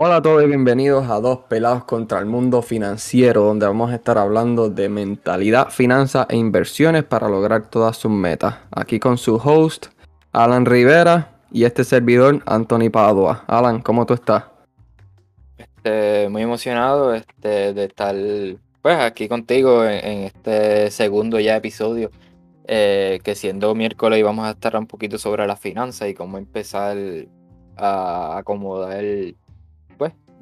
Hola a todos y bienvenidos a Dos Pelados contra el Mundo Financiero, donde vamos a estar hablando de mentalidad, finanzas e inversiones para lograr todas sus metas. Aquí con su host, Alan Rivera, y este servidor, Anthony Padua. Alan, ¿cómo tú estás? Este, muy emocionado este, de estar pues, aquí contigo en, este segundo ya episodio. Eh, que siendo miércoles íbamos a estar un poquito sobre las finanzas y cómo empezar a acomodar pues,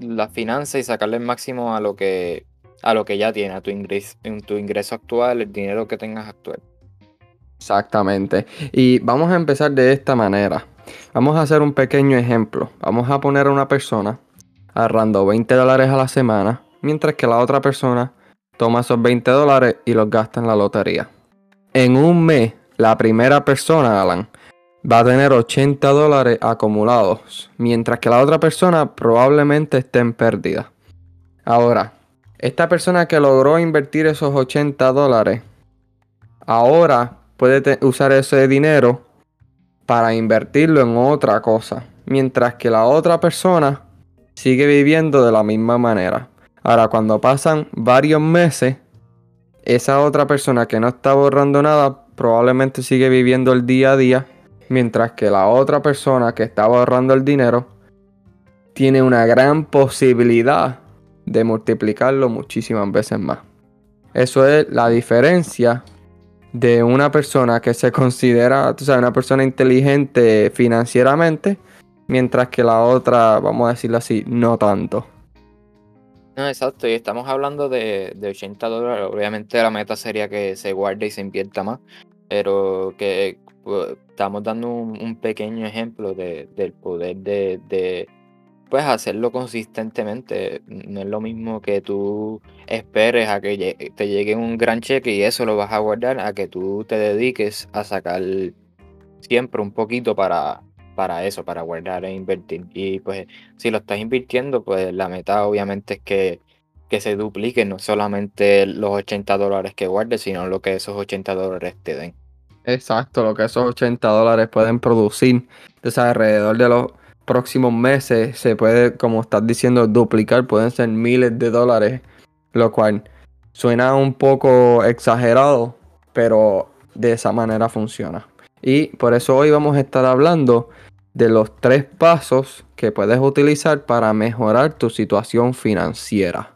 las finanzas y sacarle el máximo a lo que a lo que ya tiene, a tu ingreso, tu ingreso actual, el dinero que tengas actual. Exactamente. Y vamos a empezar de esta manera. Vamos a hacer un pequeño ejemplo. Vamos a poner a una persona ahorrando 20 dólares a la semana, mientras que la otra persona toma esos 20 dólares y los gasta en la lotería. En un mes, la primera persona, Alan, va a tener 80 dólares acumulados, mientras que la otra persona probablemente esté en pérdida. Ahora, esta persona que logró invertir esos 80 dólares, ahora puede usar ese dinero para invertirlo en otra cosa, mientras que la otra persona sigue viviendo de la misma manera. Ahora, cuando pasan varios meses, esa otra persona que no está borrando nada probablemente sigue viviendo el día a día, mientras que la otra persona que está ahorrando el dinero tiene una gran posibilidad de multiplicarlo muchísimas veces más. Eso es la diferencia de una persona que se considera, tú sabes, una persona inteligente financieramente, mientras que la otra, vamos a decirlo así, no tanto. No, exacto, y estamos hablando de, de 80 dólares. Obviamente la meta sería que se guarde y se invierta más, pero que estamos dando un, pequeño ejemplo del poder de, pues hacerlo consistentemente. No es lo mismo que tú esperes a que te llegue un gran cheque y eso lo vas a guardar, a que tú te dediques a sacar siempre un poquito para, para eso, para guardar e invertir. Y pues si lo estás invirtiendo, pues la meta obviamente es que, que se duplique, no solamente los 80 dólares que guardes, sino lo que esos 80 dólares te den. Exacto, lo que esos 80 dólares pueden producir. Entonces alrededor de los próximos meses se puede, como estás diciendo, duplicar, pueden ser miles de dólares, lo cual suena un poco exagerado, pero de esa manera funciona. Y por eso hoy vamos a estar hablando de los tres pasos que puedes utilizar para mejorar tu situación financiera.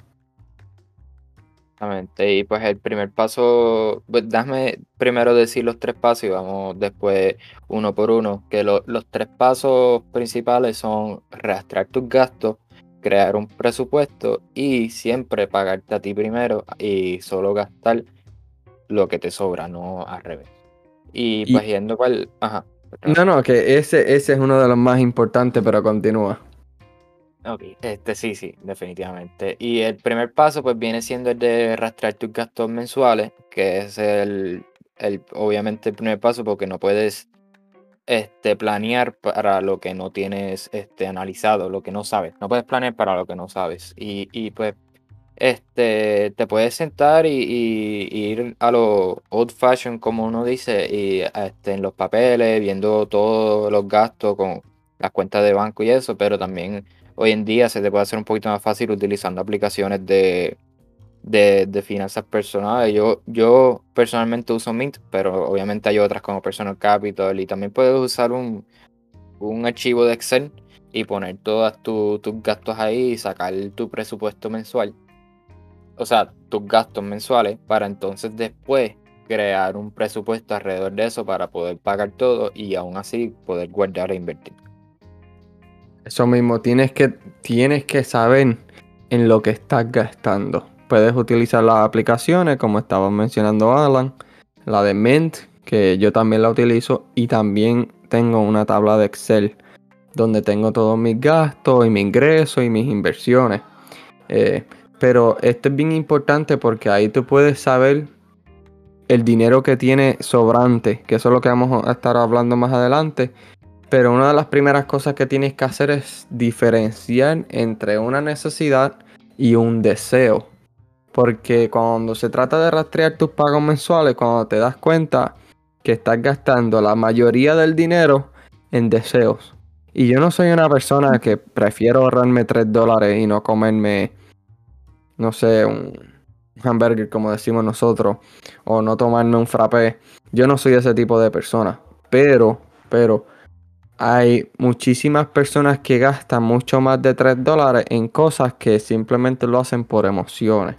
Exactamente, y pues el primer paso, pues déjame primero decir los tres pasos y vamos después uno por uno, que los tres pasos principales son rastrear tus gastos, crear un presupuesto y siempre pagarte a ti primero y solo gastar lo que te sobra, no al revés. Y, pues yendo cuál, ajá. No, no, que ese, ese es uno de los más importantes, pero continúa. Ok, este sí, sí, definitivamente. Y el primer paso pues viene siendo el de rastrear tus gastos mensuales, que es el, el obviamente el primer paso porque no puedes este, planear para lo que no tienes este, analizado, lo que no sabes. No puedes planear para lo que no sabes. Y, y pues este, te puedes sentar y, ir a lo old fashion, como uno dice, y este, en los papeles, viendo todos los gastos con las cuentas de banco y eso, pero también hoy en día se te puede hacer un poquito más fácil utilizando aplicaciones de, de, finanzas personales. Yo, yo personalmente uso Mint, pero obviamente hay otras como Personal Capital y también puedes usar un, archivo de Excel y poner todos tus gastos ahí y sacar tu presupuesto mensual. O sea, tus gastos mensuales para entonces después crear un presupuesto alrededor de eso para poder pagar todo y aún así poder guardar e invertir. Eso mismo, tienes que, tienes que saber en lo que estás gastando. Puedes utilizar las aplicaciones, como estaba mencionando Alan, la de Mint, que yo también la utilizo, y también tengo una tabla de Excel donde tengo todos mis gastos y mis ingresos y mis inversiones. Eh, pero esto es bien importante porque ahí tú puedes saber el dinero que tiene sobrante, que eso es lo que vamos a estar hablando más adelante, pero una de las primeras cosas que tienes que hacer es diferenciar entre una necesidad y un deseo. Porque cuando se trata de rastrear tus pagos mensuales, cuando te das cuenta que estás gastando la mayoría del dinero en deseos Y yo no soy una persona que prefiero ahorrarme 3 dólares y no comerme, no sé, un hamburger como decimos nosotros, o no tomarme un frappé. Yo no soy ese tipo de persona. Pero, pero, hay muchísimas personas que gastan mucho más de 3 dólares en cosas que simplemente lo hacen por emociones,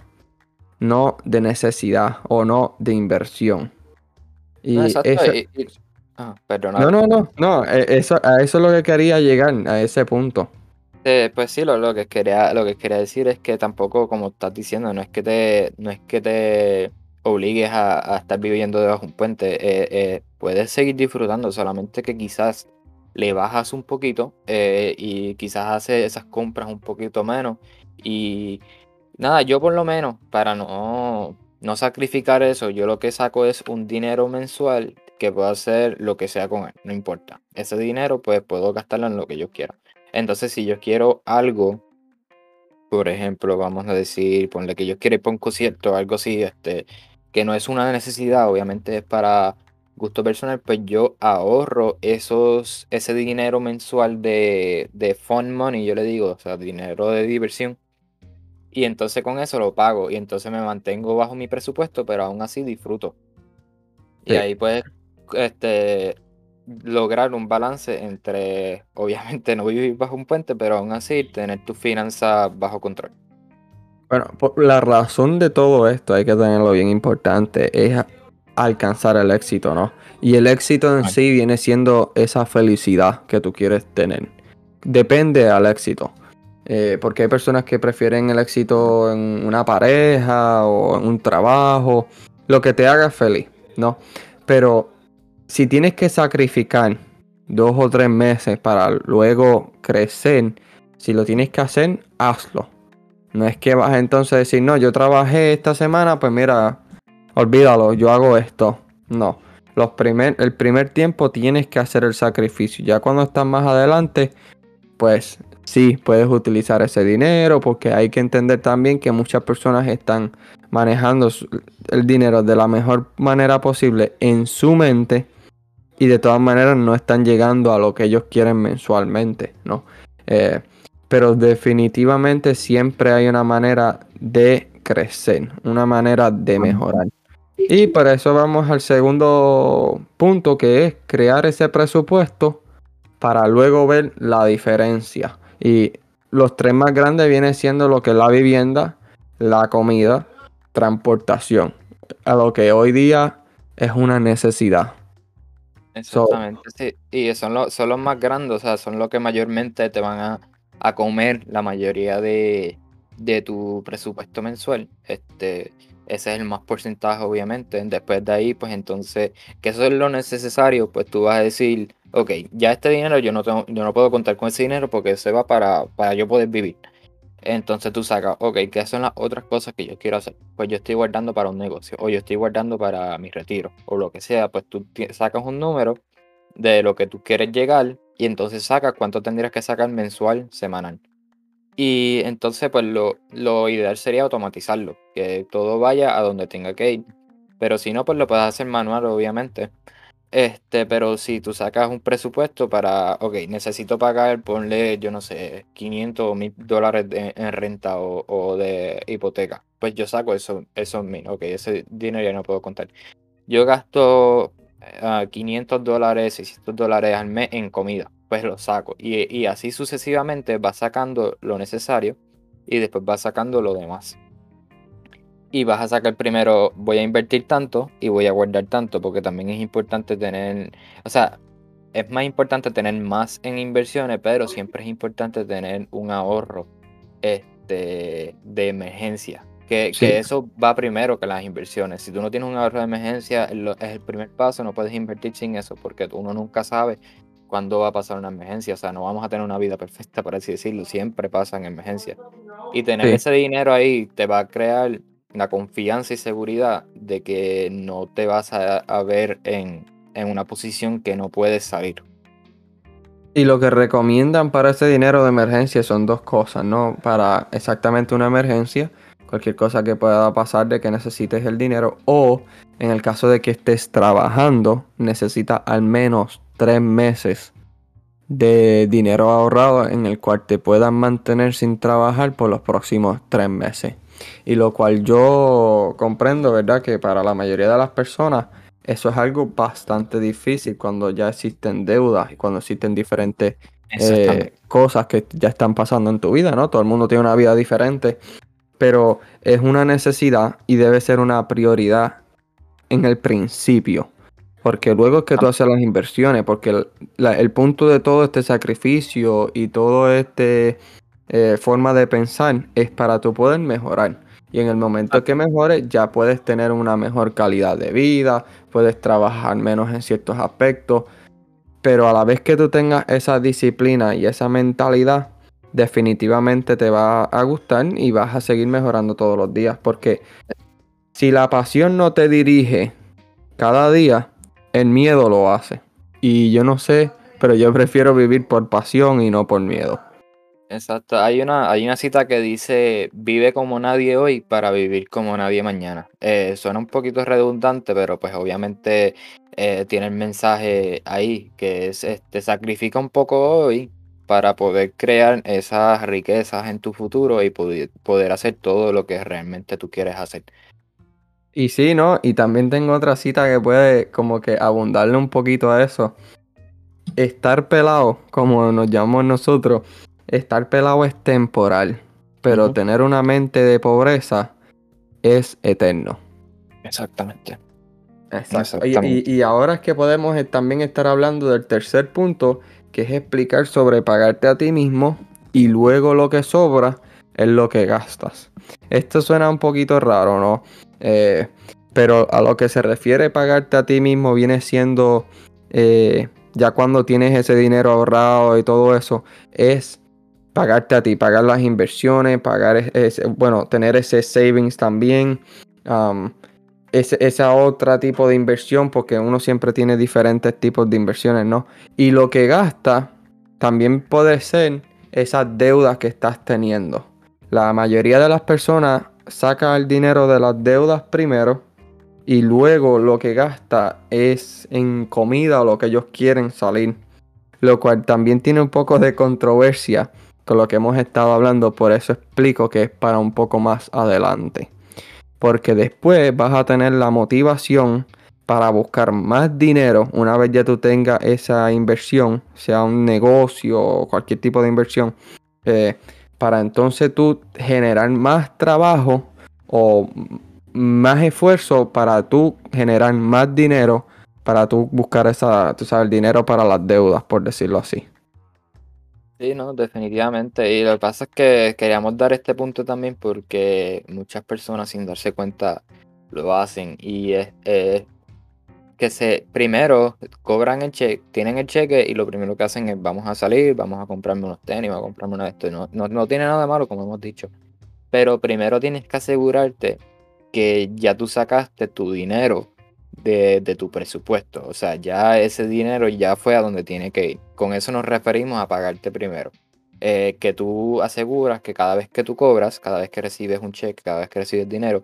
no de necesidad o no de inversión. Y no, eso... Ah, no, no, no, no, e, eso, a eso es lo que quería llegar, a ese punto. Eh, pues sí, lo, lo, que quería, lo que quería decir es que tampoco, como estás diciendo, no es que te, no es que te obligues a, estar viviendo debajo de un puente. Eh, eh, puedes seguir disfrutando, solamente que quizás le bajas un poquito y quizás haces esas compras un poquito menos. Y nada, yo por lo menos, para no, no sacrificar eso, yo lo que saco es un dinero mensual que puedo hacer lo que sea con él, no importa. Ese dinero pues puedo gastarlo en lo que yo quiera. Entonces si yo quiero algo, por ejemplo, vamos a decir, ponle que yo quiero ir para un concierto, algo así, este, que no es una necesidad, obviamente es para gusto personal, pues yo ahorro esos, ese dinero mensual de, de fun money, yo le digo, o sea, dinero de diversión. Y entonces con eso lo pago y entonces me mantengo bajo mi presupuesto, pero aún así disfruto. Y ahí pues este, lograr un balance entre, obviamente, no vivir bajo un puente, pero aún así tener tus finanzas bajo control. Bueno, la razón de todo esto, hay que tenerlo bien importante, es alcanzar el éxito, ¿no? Y el éxito en sí viene siendo esa felicidad que tú quieres tener. Depende al éxito. Eh, porque hay personas que prefieren el éxito en una pareja o en un trabajo, lo que te haga feliz, ¿no? Pero si tienes que sacrificar dos o tres meses para luego crecer, si lo tienes que hacer, hazlo. No es que vas entonces a decir, no, yo trabajé esta semana, pues mira, olvídalo, yo hago esto. No, los primer, el primer tiempo tienes que hacer el sacrificio. Ya cuando estás más adelante, pues sí, puedes utilizar ese dinero, porque hay que entender también que muchas personas están manejando el dinero de la mejor manera posible en su mente y de todas maneras no están llegando a lo que ellos quieren mensualmente, ¿no? Eh, pero definitivamente siempre hay una manera de crecer, una manera de mejorar. Y para eso vamos al segundo punto que es crear ese presupuesto para luego ver la diferencia. Y los tres más grandes vienen siendo lo que es la vivienda, la comida, transportación. A lo que hoy día es una necesidad. Exactamente, sí. Y son, los, son los más grandes, o sea, son los que mayormente te van a, comer la mayoría de, tu presupuesto mensual. Este, ese es el más porcentaje, obviamente. Después de ahí, pues entonces, que eso es lo necesario, pues tú vas a decir, ok, ya este dinero yo no tengo, yo no puedo contar con ese dinero porque se va para, para yo poder vivir. Entonces tú sacas, ok, ¿qué son las otras cosas que yo quiero hacer? Pues yo estoy guardando para un negocio, o yo estoy guardando para mi retiro, o lo que sea. Pues tú sacas un número de lo que tú quieres llegar y entonces sacas cuánto tendrías que sacar mensual, semanal. Y entonces, pues lo, lo ideal sería automatizarlo, que todo vaya a donde tenga que ir. Pero si no, pues lo puedes hacer manual, obviamente. Este, pero si tú sacas un presupuesto para, ok, necesito pagar, ponle, yo no sé, 500 o 1000 dólares en renta o, de hipoteca, pues yo saco eso, esos mil, ok, ese dinero ya no puedo contar. Yo gasto 500 eh, dólares, 600 dólares al mes en comida, pues lo saco. Y, y así sucesivamente va sacando lo necesario y después va sacando lo demás y vas a sacar primero, voy a invertir tanto y voy a guardar tanto, porque también es importante tener, o sea, es más importante tener más en inversiones, pero siempre es importante tener un ahorro este, de emergencia. Que, que, eso va primero que las inversiones. Si tú no tienes un ahorro de emergencia, es el primer paso, no puedes invertir sin eso, porque uno nunca sabe cuándo va a pasar una emergencia. O sea, no vamos a tener una vida perfecta, por así decirlo. Siempre pasan emergencias. Y tener ese dinero ahí te va a crear la confianza y seguridad de que no te vas a, ver en, una posición que no puedes salir. Y lo que recomiendan para ese dinero de emergencia son dos cosas, ¿no? Para exactamente una emergencia, cualquier cosa que pueda pasar de que necesites el dinero, o en el caso de que estés trabajando, necesitas al menos tres meses de dinero ahorrado en el cual te puedas mantener sin trabajar por los próximos tres meses. Y lo cual yo comprendo, ¿verdad? Que para la mayoría de las personas eso es algo bastante difícil cuando ya existen deudas y cuando existen diferentes eh, cosas que ya están pasando en tu vida, ¿no? Todo el mundo tiene una vida diferente, pero es una necesidad y debe ser una prioridad en el principio. Porque luego es que tú haces las inversiones, porque el, punto de todo este sacrificio y todo este eh, forma de pensar es para tú poder mejorar. Y en el momento que mejores, ya puedes tener una mejor calidad de vida, puedes trabajar menos en ciertos aspectos. Pero a la vez que tú tengas esa disciplina y esa mentalidad, definitivamente te va a gustar y vas a seguir mejorando todos los días. Porque si la pasión no te dirige cada día, el miedo lo hace. Y yo no sé, pero yo prefiero vivir por pasión y no por miedo. Exacto, hay una, hay una cita que dice, vive como nadie hoy para vivir como nadie mañana. Eh, suena un poquito redundante, pero pues obviamente eh, tiene el mensaje ahí, que es, este, sacrifica un poco hoy para poder crear esas riquezas en tu futuro y poder, poder hacer todo lo que realmente tú quieres hacer. Y sí, ¿no? Y también tengo otra cita que puede como que abundarle un poquito a eso. Estar pelado, como nos llamamos nosotros, estar pelado es temporal, pero tener una mente de pobreza es eterno. Exactamente. Exacto. Y, ahora es que podemos también estar hablando del tercer punto, que es explicar sobre pagarte a ti mismo y luego lo que sobra es lo que gastas. Esto suena un poquito raro, ¿no? Eh, pero a lo que se refiere pagarte a ti mismo viene siendo, eh, ya cuando tienes ese dinero ahorrado y todo eso, es pagarte a ti, pagar las inversiones, pagar ese, bueno, tener ese savings también, ese, esa otra tipo de inversión, porque uno siempre tiene diferentes tipos de inversiones, ¿no? Y lo que gasta también puede ser esas deudas que estás teniendo. La mayoría de las personas saca el dinero de las deudas primero y luego lo que gasta es en comida o lo que ellos quieren salir. Lo cual también tiene un poco de controversia con lo que hemos estado hablando, por eso explico que es para un poco más adelante. Porque después vas a tener la motivación para buscar más dinero una vez ya tú tengas esa inversión, sea un negocio o cualquier tipo de inversión, eh, para entonces tú generar más trabajo o más esfuerzo para tú generar más dinero, para tú buscar esa, tú sabes, el dinero para las deudas, por decirlo así. Sí, no, definitivamente. Y lo que pasa es que queríamos dar este punto también porque muchas personas sin darse cuenta lo hacen. Y es, que se primero cobran el cheque, tienen el cheque y lo primero que hacen es vamos a salir, vamos a comprarme unos tenis, vamos a comprarme una de esto. No, no, no tiene nada de malo, como hemos dicho. Pero primero tienes que asegurarte que ya tú sacaste tu dinero de, tu presupuesto. O sea, ya ese dinero ya fue a donde tiene que ir. Con eso nos referimos a pagarte primero. Eh, que tú aseguras que cada vez que tú cobras, cada vez que recibes un cheque, cada vez que recibes dinero,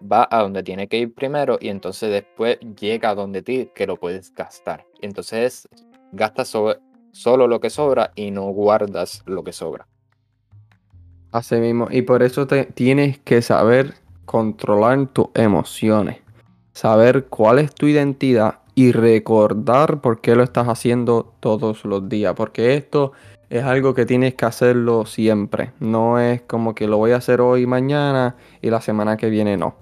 va a donde tiene que ir primero y entonces después llega a donde ti que lo puedes gastar. Entonces gastas solo lo que sobra y no guardas lo que sobra. Así mismo. Y por eso te, tienes que saber controlar tus emociones saber cuál es tu identidad y recordar por qué lo estás haciendo todos los días. Porque esto es algo que tienes que hacerlo siempre. No es como que lo voy a hacer hoy, mañana y la semana que viene no.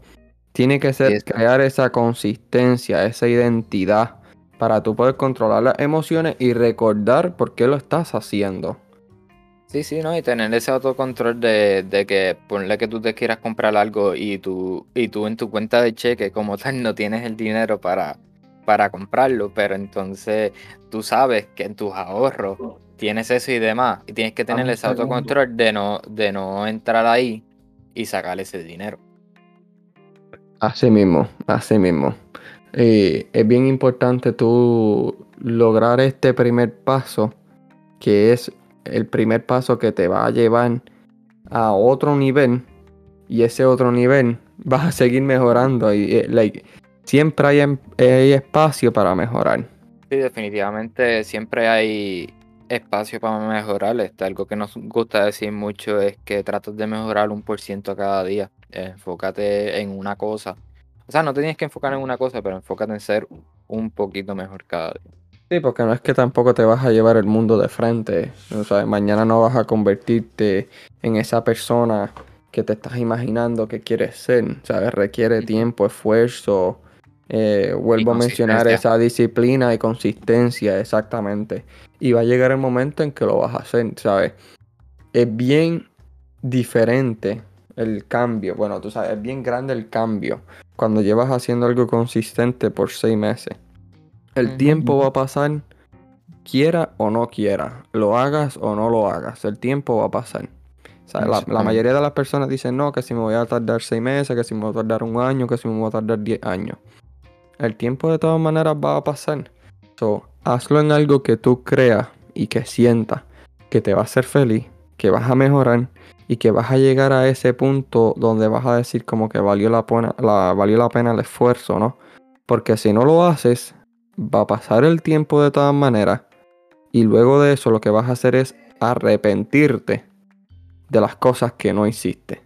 Tiene que ser crear esa consistencia, esa identidad para tú poder controlar las emociones y recordar por qué lo estás haciendo. Sí, sí, ¿no? Y tener ese autocontrol de, de que ponle que tú te quieras comprar algo y tú, y tú en tu cuenta de cheque como tal no tienes el dinero para, para comprarlo, pero entonces tú sabes que en tus ahorros tienes eso y demás, y tienes que tener ese autocontrol de no, de no entrar ahí y sacar ese dinero. Así mismo, así mismo. Y es bien importante tú lograr este primer paso, que es el primer paso que te va a llevar a otro nivel y ese otro nivel vas a seguir mejorando y eh, siempre hay, espacio para mejorar. Sí, definitivamente siempre hay, espacio para mejorar. Este, algo que nos gusta decir mucho es que tratas de mejorar un por ciento cada día. Enfócate en una cosa. O sea, no tienes que enfocar en una cosa, pero enfócate en ser un poquito mejor cada día. Sí, porque no es que tampoco te vas a llevar el mundo de frente. O sea, mañana no vas a convertirte en esa persona que te estás imaginando que quieres ser. ¿Sabes? Requiere tiempo, esfuerzo. Eh, vuelvo a mencionar esa disciplina y consistencia, exactamente. Y va a llegar el momento en que lo vas a hacer, ¿sabes? Es bien diferente el cambio. Bueno, tú sabes, es bien grande el cambio cuando llevas haciendo algo consistente por seis meses. El tiempo va a pasar, quiera o no quiera, lo hagas o no lo hagas, el tiempo va a pasar. la, mayoría de las personas dicen no, que si me voy a tardar seis meses, que si me voy a tardar un año, que si me voy a tardar diez años. El tiempo de todas maneras va a pasar. So, hazlo en algo que tú creas y que sientas que te va a hacer feliz, que vas a mejorar y que vas a llegar a ese punto donde vas a decir como que valió la, pena, la, valió la pena el esfuerzo, ¿no? Porque si no lo haces, va a pasar el tiempo de todas maneras y luego de eso lo que vas a hacer es arrepentirte de las cosas que no hiciste.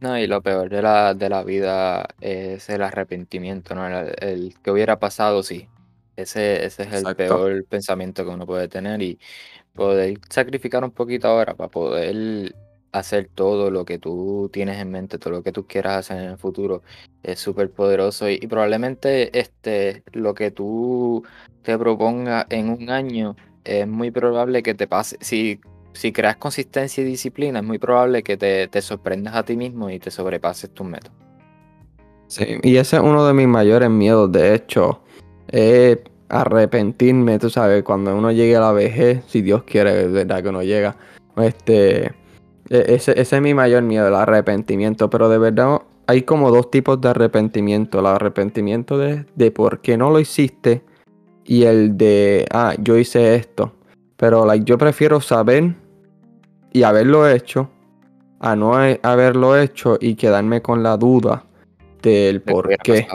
No, y lo peor de la, de la vida es el arrepentimiento, ¿no? El, que hubiera pasado, sí. Ese, ese es el peor pensamiento que uno puede tener y poder sacrificar un poquito ahora para poder hacer todo lo que tú tienes en mente, todo lo que tú quieras hacer en el futuro, es súper poderoso y, probablemente este, lo que tú te propongas en un año es muy probable que te pase. Si, si creas consistencia y disciplina, es muy probable que te, te sorprendas a ti mismo y te sobrepases tus metas. Sí, y ese es uno de mis mayores miedos, de hecho, es arrepentirme, tú sabes, cuando uno llegue a la vejez, si Dios quiere, verdad que uno llega, este e, ese, es mi mayor miedo, el arrepentimiento. Pero de verdad hay como dos tipos de arrepentimiento. El arrepentimiento de, de por qué no lo hiciste y el de, ah, yo hice esto. Pero like, yo prefiero saber y haberlo hecho a no haberlo hecho y quedarme con la duda del por qué.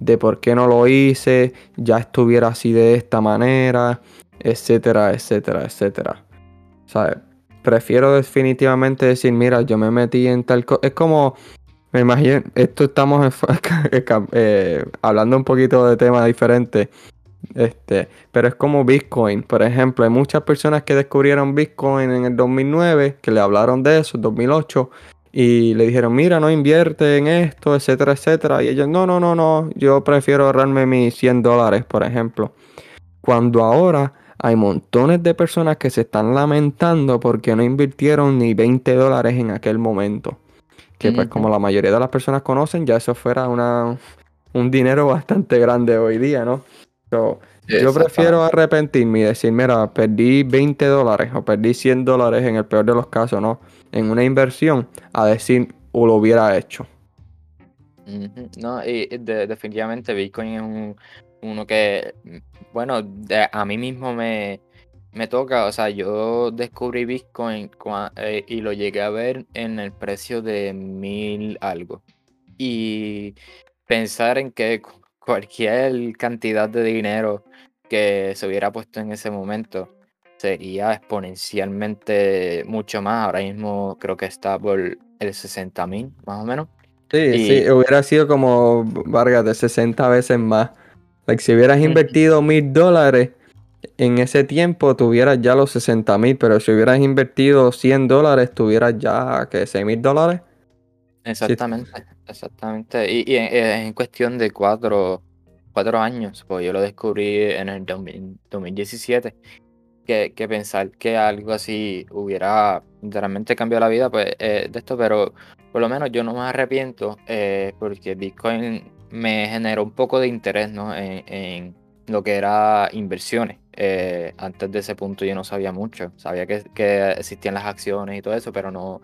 De por qué no lo hice, ya estuviera así de esta manera, etcétera, etcétera, etcétera. ¿Sabes? prefiero definitivamente decir, mira, yo me metí en tal cosa. Es como, me imagino, esto estamos eh, hablando un poquito de temas diferentes. Este, pero es como Bitcoin, por ejemplo, hay muchas personas que descubrieron Bitcoin en el 2009, que le hablaron de eso, en 2008, y le dijeron, mira, no invierte en esto, etcétera, etcétera. Y ellos, no, no, no, no, yo prefiero ahorrarme mis 100 dólares, por ejemplo. Cuando ahora hay montones de personas que se están lamentando porque no invirtieron ni 20 dólares en aquel momento. Que pues como la mayoría de las personas conocen, ya eso fuera una, un dinero bastante grande hoy día, ¿no? yo prefiero arrepentirme y decir, mira, perdí 20 dólares o perdí 100 dólares en el peor de los casos, ¿no? En una inversión, a decir, o lo hubiera hecho. No, y definitivamente Bitcoin es un, uno que, bueno, a mí mismo me, me toca, o sea, yo descubrí Bitcoin eh, y lo llegué a ver en el precio de mil algo. Y pensar en que cualquier cantidad de dinero que se hubiera puesto en ese momento sería exponencialmente mucho más. Ahora mismo creo que está por el 60 mil, más o menos. Sí, sí, hubiera sido como, Vargas, de 60 veces más si hubieras invertido mil dólares en ese tiempo, tuvieras ya los 60 mil, pero si hubieras invertido 100 dólares, tuvieras ya, ¿qué? 6 mil dólares. Exactamente, exactamente. Y, en, cuestión de cuatro, cuatro años, pues yo lo descubrí en el 2017. Que, que, pensar que algo así hubiera literalmente cambiado la vida pues, eh, de esto, pero por lo menos yo no me arrepiento eh, porque Bitcoin me generó un poco de interés ¿no? en, lo que era inversiones. Eh, antes de ese punto yo no sabía mucho. Sabía que, existían las acciones y todo eso, pero no.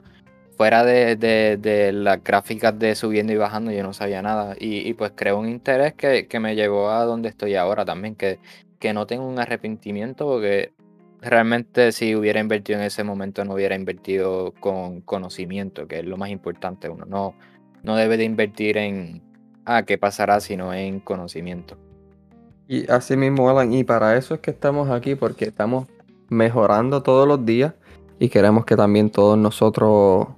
Fuera de, las gráficas de subiendo y bajando, yo no sabía nada. Y, pues creó un interés que, me llevó a donde estoy ahora también. Que, que no tengo un arrepentimiento porque realmente si hubiera invertido en ese momento no hubiera invertido con conocimiento, que es lo más importante. Uno no, no debe de invertir en, ah, qué pasará si no en conocimiento. Y así mismo, Alan, y para eso es que estamos aquí, porque estamos mejorando todos los días y queremos que también todos nosotros,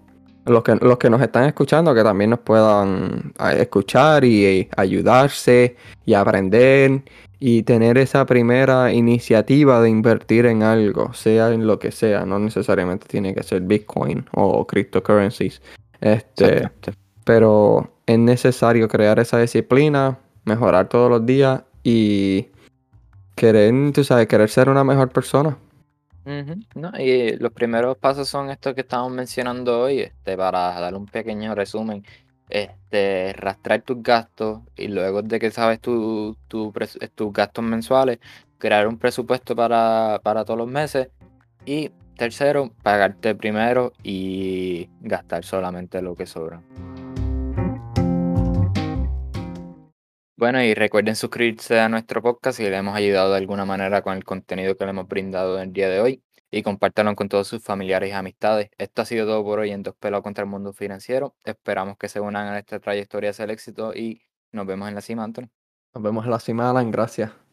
los que, los que nos están escuchando, que también nos puedan escuchar y ayudarse y aprender y tener esa primera iniciativa de invertir en algo, sea en lo que sea, no necesariamente tiene que ser Bitcoin o cryptocurrencies. Este, pero es necesario crear esa disciplina, mejorar todos los días y querer, tú sabes, querer ser una mejor persona. No, y los primeros pasos son estos que estamos mencionando hoy, este, para dar un pequeño resumen este, rastrear tus gastos y luego de que sabes tu, tus gastos mensuales, crear un presupuesto para, para todos los meses. Y tercero, pagarte primero y gastar solamente lo que sobra. Bueno, y recuerden suscribirse a nuestro podcast si le hemos ayudado de alguna manera con el contenido que le hemos brindado el día de hoy y compártanlo con todos sus familiares y amistades. Esto ha sido todo por hoy en Dos Pelos contra el Mundo Financiero. Esperamos que se unan a esta trayectoria hacia el éxito y nos vemos en la cima, Antonio. Nos vemos en la cima, Alan. Gracias.